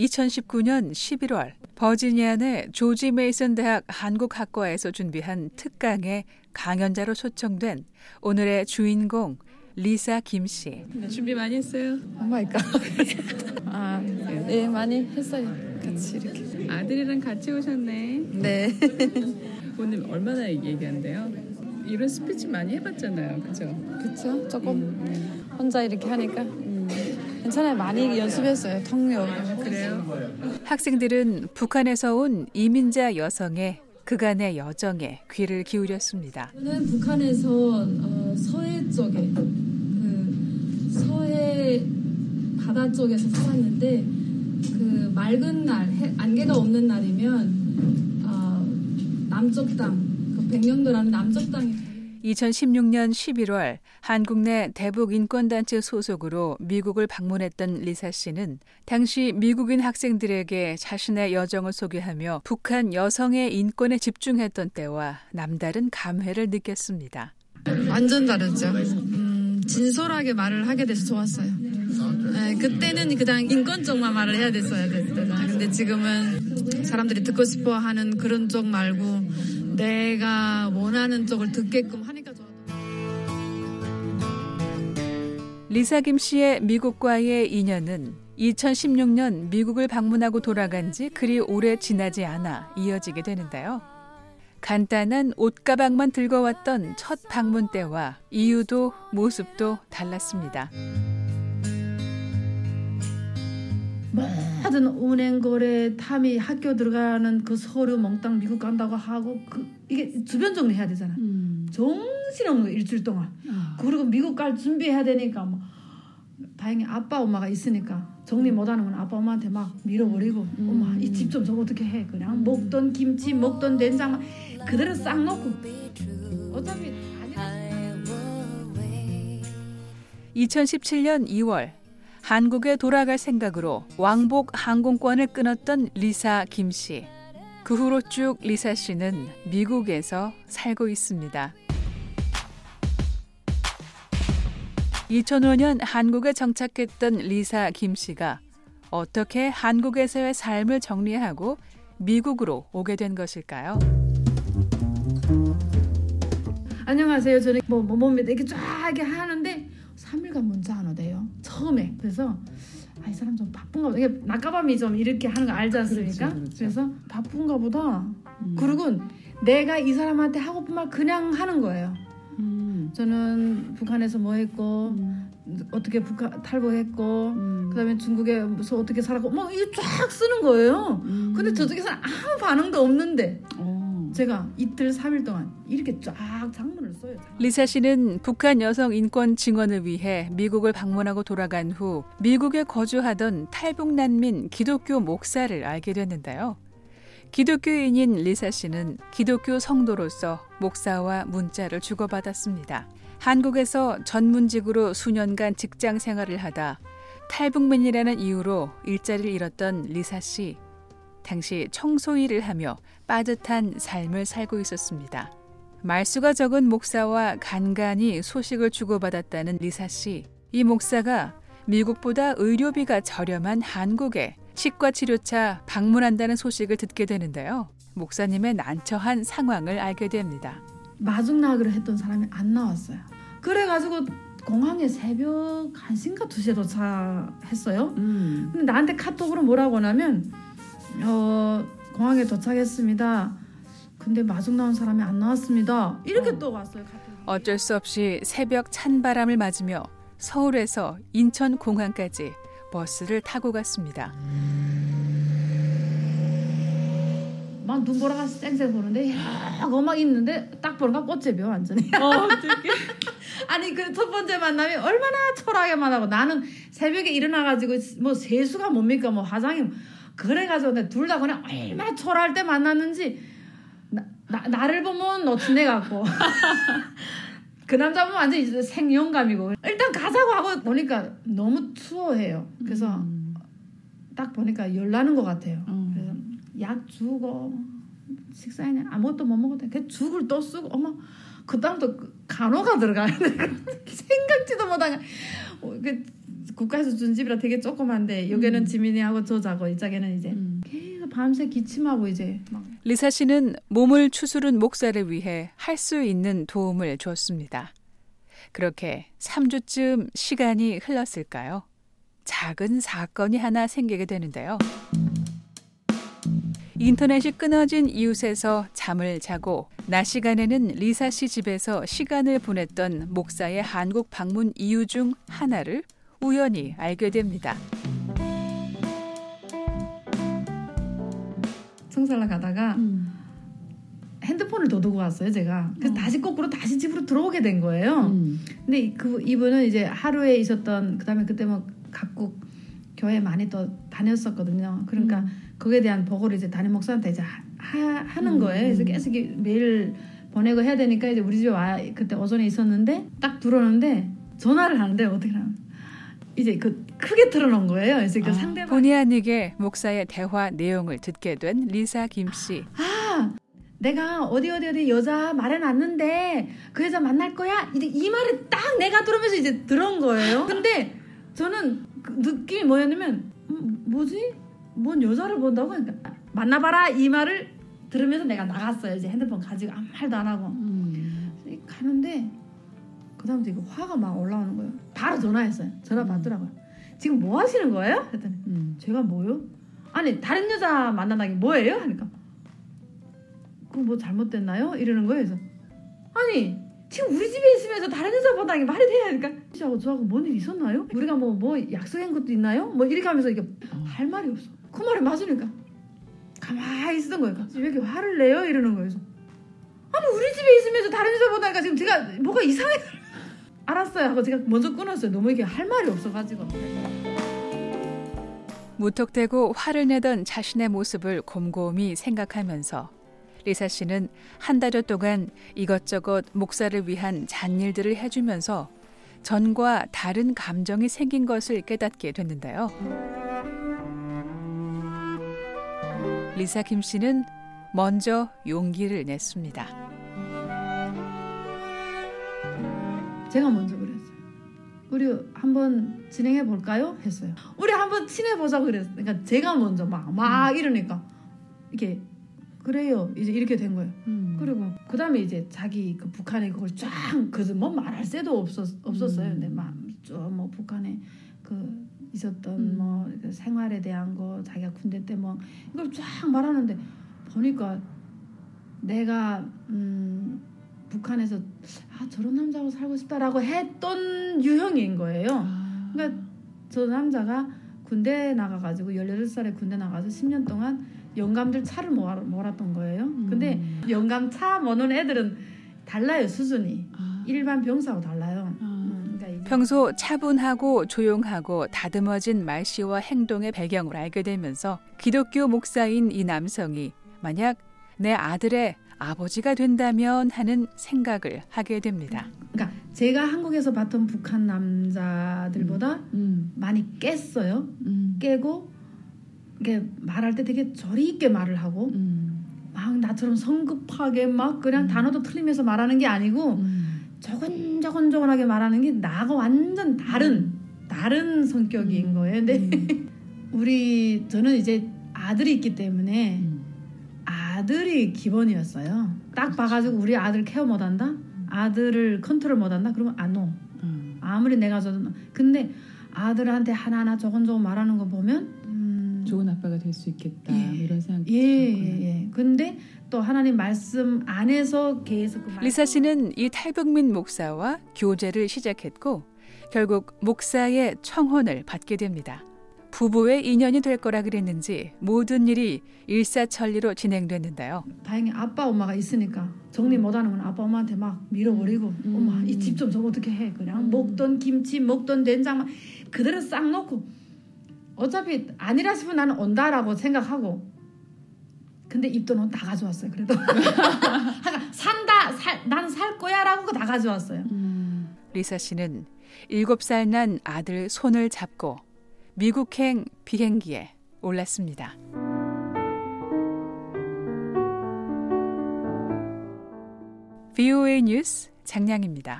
2019년 11월 버지니아 내 조지 메이슨 대학 한국학과에서 준비한 특강에 강연자로 초청된 오늘의 주인공 리사 김 씨. 준비 많이 했어요? Oh my God. 아, 네, 많이 했어요. 같이 이렇게. 아들이랑 같이 오셨네. 네. 오늘 얼마나 얘기한대요? 이런 스피치 많이 해봤잖아요, 그죠? 그렇죠. 조금 혼자 이렇게 하니까 괜찮아요. 많이 연습했어요. 통역. 그래요? 학생들은 북한에서 온 이민자 여성의 그간의 여정에 귀를 기울였습니다. 저는 북한에서 어, 서해 쪽에 그 서해 바다 쪽에서 살았는데 그 맑은 날 해, 안개가 없는 날이면 어, 남쪽 땅 그 백령도라는 남쪽 땅이 2016년 11월 한국 내 대북 인권단체 소속으로 미국을 방문했던 리사 씨는 당시 미국인 학생들에게 자신의 여정을 소개하며 북한 여성의 인권에 집중했던 때와 남다른 감회를 느꼈습니다. 완전 다르죠. 음, 진솔하게 말을 하게 돼서 좋았어요. 네, 그때는 그냥 인권 쪽만 말을 해야 됐어야 됐잖아요. 근데 지금은 사람들이 듣고 싶어 하는 그런 쪽 말고 내가 원하는 쪽을 듣게끔 하니까 좋아. 리사 김 씨의 미국과의 인연은 2016년 미국을 방문하고 돌아간 지 그리 오래 지나지 않아 이어지게 되는데요. 간단한 옷가방만 들고 왔던 첫 방문 때와 이유도 모습도 달랐습니다. 모든 은행 거래 탐이 학교 들어가는 그 서류 몽땅 미국 간다고 하고 그 이게 주변 정리해야 되잖아. 음. 정신없는 거 일주일 동안. 아. 그리고 미국 갈 준비해야 되니까 뭐 다행히 아빠 엄마가 있으니까 정리 못하는 건 아빠 엄마한테 막 밀어버리고 음. 엄마 이 집 좀 저거 어떻게 해 그냥 먹던 김치 먹던 된장만 그대로 싹 넣고 어차피 아니 2017년 2월 한국에 돌아갈 생각으로 왕복 항공권을 끊었던 리사 김 씨. 그 후로 쭉 리사 씨는 미국에서 살고 있습니다. 2005년 한국에 정착했던 리사 김 씨가 어떻게 한국에서의 삶을 정리하고 미국으로 오게 된 것일까요? 안녕하세요. 저는 뭐, 뭐 뭡니다. 이렇게 쫙 하는데 3일간 문자 안 오대요. 처음에. 그래서 아, 이 사람 좀 바쁜가 보다. 이게 낮가밤이 좀 이렇게 하는 거 알지 않습니까? 그렇죠, 그렇죠. 래서 바쁜가 보다. 음. 그리고 내가 이 사람한테 하고픈 말 그냥 하는 거예요. 음. 저는 북한에서 뭐 했고 음. 어떻게 북한 탈북했고 음. 그다음에 중국에 무슨 어떻게 살았고 뭐 이거 쫙 쓰는 거예요. 음. 근데 저쪽에서는 아무 반응도 없는데 어. 제가 이틀 삼일 동안 이렇게 쫙 장문을 써요. 리사 씨는 북한 여성 인권 증언을 위해 미국을 방문하고 돌아간 후 미국에 거주하던 탈북 난민 기독교 목사를 알게 됐는데요. 기독교인인 리사 씨는 기독교 성도로서 목사와 문자를 주고받았습니다. 한국에서 전문직으로 수년간 직장 생활을 하다 탈북민이라는 이유로 일자리를 잃었던 리사 씨. 당시 청소 일을 하며 빠듯한 삶을 살고 있었습니다. 말수가 적은 목사와 간간히 소식을 주고받았다는 리사 씨. 이 목사가 미국보다 의료비가 저렴한 한국에 치과 치료차 방문한다는 소식을 듣게 되는데요. 목사님의 난처한 상황을 알게 됩니다. 마중 나기로 했던 사람이 안 나왔어요. 그래가지고 공항에 새벽 1시인가 2시에 도착했어요. 음. 근데 나한테 카톡으로 뭐라고 하냐면 어, 공항에 도착했습니다. 근데 마중 나온 사람이 안 나왔습니다. 이렇게 어. 또 왔어요. 어쩔 수 없이 새벽 찬 바람을 맞으며 서울에서 인천 공항까지 버스를 타고 갔습니다. 막 눈보라가 쌩쌩 보는데 야, 거막 있는데 딱 보니까 꽃집이요 완전히. 아니 그 첫 번째 만남이 얼마나 초라하게 만나고 나는 새벽에 일어나가지고 뭐 세수가 뭡니까 뭐 화장이 그래가지고 둘 다 그냥 얼마나 초라할 때 만났는지 나, 나, 나를 보면 노친네 같고 그 남자 보면 완전 히 생영감이고 일단 가자고 하고 보니까 너무 추워해요. 그래서 음. 딱 보니까 열나는 것 같아요. 음. 그래서 약 주고 식사에는 아무것도 못 먹어도 돼. 그 죽을 또 쓰고 어머 그 다음부터 그 간호가 들어가야 돼. 생각지도 못하냐. 어, 그 국가에서 준 집이라 되게 조그만데 여기는 음. 지민이하고 저 자고 이쪽에는 이제 음. 계속 밤새 기침하고 이제 막 리사 씨는 몸을 추스른 목사를 위해 할 수 있는 도움을 줬습니다. 그렇게 3주쯤 시간이 흘렀을까요? 작은 사건이 하나 생기게 되는데요. 인터넷이 끊어진 이웃에서 잠을 자고 낮 시간에는 리사 씨 집에서 시간을 보냈던 목사의 한국 방문 이유 중 하나를 우연히 알게 됩니다. 청살라 가다가 음. 핸드폰을 더 두고 왔어요 제가 그래서 어. 다시 거꾸로 다시 집으로 들어오게 된 거예요 음. 근데 이- 그 이분은 이제 하루에 있었던 그다음에 그때 뭐 각국 교회 많이 또 다녔었거든요 그러니까 음. 거기에 대한 보고를 이제 담임 목사한테 이제 하, 하- 하는 음. 거예요 그래서 계속 매일 보내고 해야 되니까 이제 우리 집에 와 그때 오전에 있었는데 딱 들어오는데 전화를 하는데 어떻게 하면 이제 그 크게 틀어놓은 거예요. 그래서 그 아, 상대방 본의 아니게 목사의 대화 내용을 듣게 된 리사 김 씨. 아 내가 어디 어디 어디 여자 말해놨는데 그 여자 만날 거야? 이제 이 말을 딱 내가 들으면서 이제 들은 거예요. 근데 저는 그 느낌이 뭐였냐면 음, 뭐지? 뭔 여자를 본다고? 하니까 만나봐라 이 말을 들으면서 내가 나갔어요. 이제 핸드폰 가지고 아무 말도 안 하고. 음. 가는데 그 다음부터 이거 화가 막 올라오는 거예요 바로 전화했어요 전화 받더라고요 지금 뭐 하시는 거예요? 했더니 음. 제가 뭐요? 아니 다른 여자 만나다니 뭐예요? 하니까 그거 뭐 잘못됐나요? 이러는 거예요. 그래서 아니 지금 우리 집에 있으면서 다른 여자 보다니 말이 돼야 하니까 저하고 저하고 뭔 일 있었나요? 우리가 뭐뭐 약속한 것도 있나요? 뭐 이렇게 하면서 이게 어. 할 말이 없어. 그 말이 맞으니까 가만히 있었던 거예요. 왜 이렇게 화를 내요? 이러는 거예요. 아니 우리 집에 있으면서 다른 여자 보다니까 지금 제가 뭐가 이상해. 알았어요 하고 제가 먼저 끊었어요. 너무 이게 할 말이 없어가지고. 무턱대고 화를 내던 자신의 모습을 곰곰이 생각하면서 리사 씨는 한 달여 동안 이것저것 목사를 위한 잔일들을 해주면서 전과 다른 감정이 생긴 것을 깨닫게 됐는데요. 리사 김 씨는 먼저 용기를 냈습니다. 제가 먼저 그랬어요. 우리 한번 진행해 볼까요? 했어요. 우리 한번 친해 보자고 그랬어요. 그러니까 제가 먼저 막막 이러니까 이게 그래요. 이제 이렇게 된 거예요. 음. 그리고 그 다음에 이제 자기 그 북한에 그걸 쫙 그래서 뭐 말할 새도 없었 없었어요. 음. 근데 막좀뭐 북한에 그 있었던 음. 뭐그 생활에 대한 거 자기가 군대 때 뭐 이걸 쫙 말하는데 보니까 내가 음 북한에서 아 저런 남자하고 살고 싶다라고 했던 유형인 거예요. 아. 그러니까 저 남자가 군대 나가가지고 18살에 군대 나가서 10년 동안 영감들 차를 몰아- 몰았던 거예요. 근데 음. 영감 차 모는 애들은 달라요 수준이 아. 일반 병사하고 달라요. 아. 음, 그러니까 평소 차분하고 조용하고 다듬어진 말씨와 행동의 배경을 알게 되면서 기독교 목사인 이 남성이 만약 내 아들의 아버지가 된다면 하는 생각을 하게 됩니다. 그러니까 제가 한국에서 봤던 북한 남자들보다 음. 많이 깼어요. 음. 깨고 이게 말할 때 되게 저리 있게 말을 하고 음. 막 나처럼 성급하게 막 그냥 음. 단어도 틀리면서 말하는 게 아니고 음. 조근조근조근하게 말하는 게 나하고 완전 다른 다른 성격인 음. 거예요. 근데 음. 우리 저는 이제 아들이 있기 때문에 음. 아들이 기본이었어요. 딱 봐가지고 우리 아들 care 못한다, 아들을 컨트롤 못한다, 그러면 안 오. 음. 아무리 내가 저도 근데 아들한테 하나하나 조근조근 말하는 거 보면 음, 좋은 아빠가 될 수 있겠다 예. 뭐 이런 생각이 예, 들었구나. 예, 예. 근데 또 하나님 말씀 안에서 계속 그 리사 씨는 이 탈북민 목사와 교제를 시작했고 결국 목사의 청혼을 받게 됩니다. 부부의 인연이 될 거라 그랬는지 모든 일이 일사천리로 진행됐는데요. 다행히 아빠 엄마가 있으니까 정리 못하는 건 아빠 엄마한테 막 밀어버리고 음. 엄마 이 집좀 저거 어떻게 해 그냥 음. 먹던 김치 먹던 된장 막 그대로 싹 넣고 어차피 아니라 싶으면 나는 온다라고 생각하고 근데 입돈은 다 가져왔어요 그래도 산다 살 나는 살 거야라고 다 가져왔어요 음. 리사 씨는 7살 난 아들 손을 잡고 미국행 비행기에 올랐습니다. VOA 뉴스 장량입니다.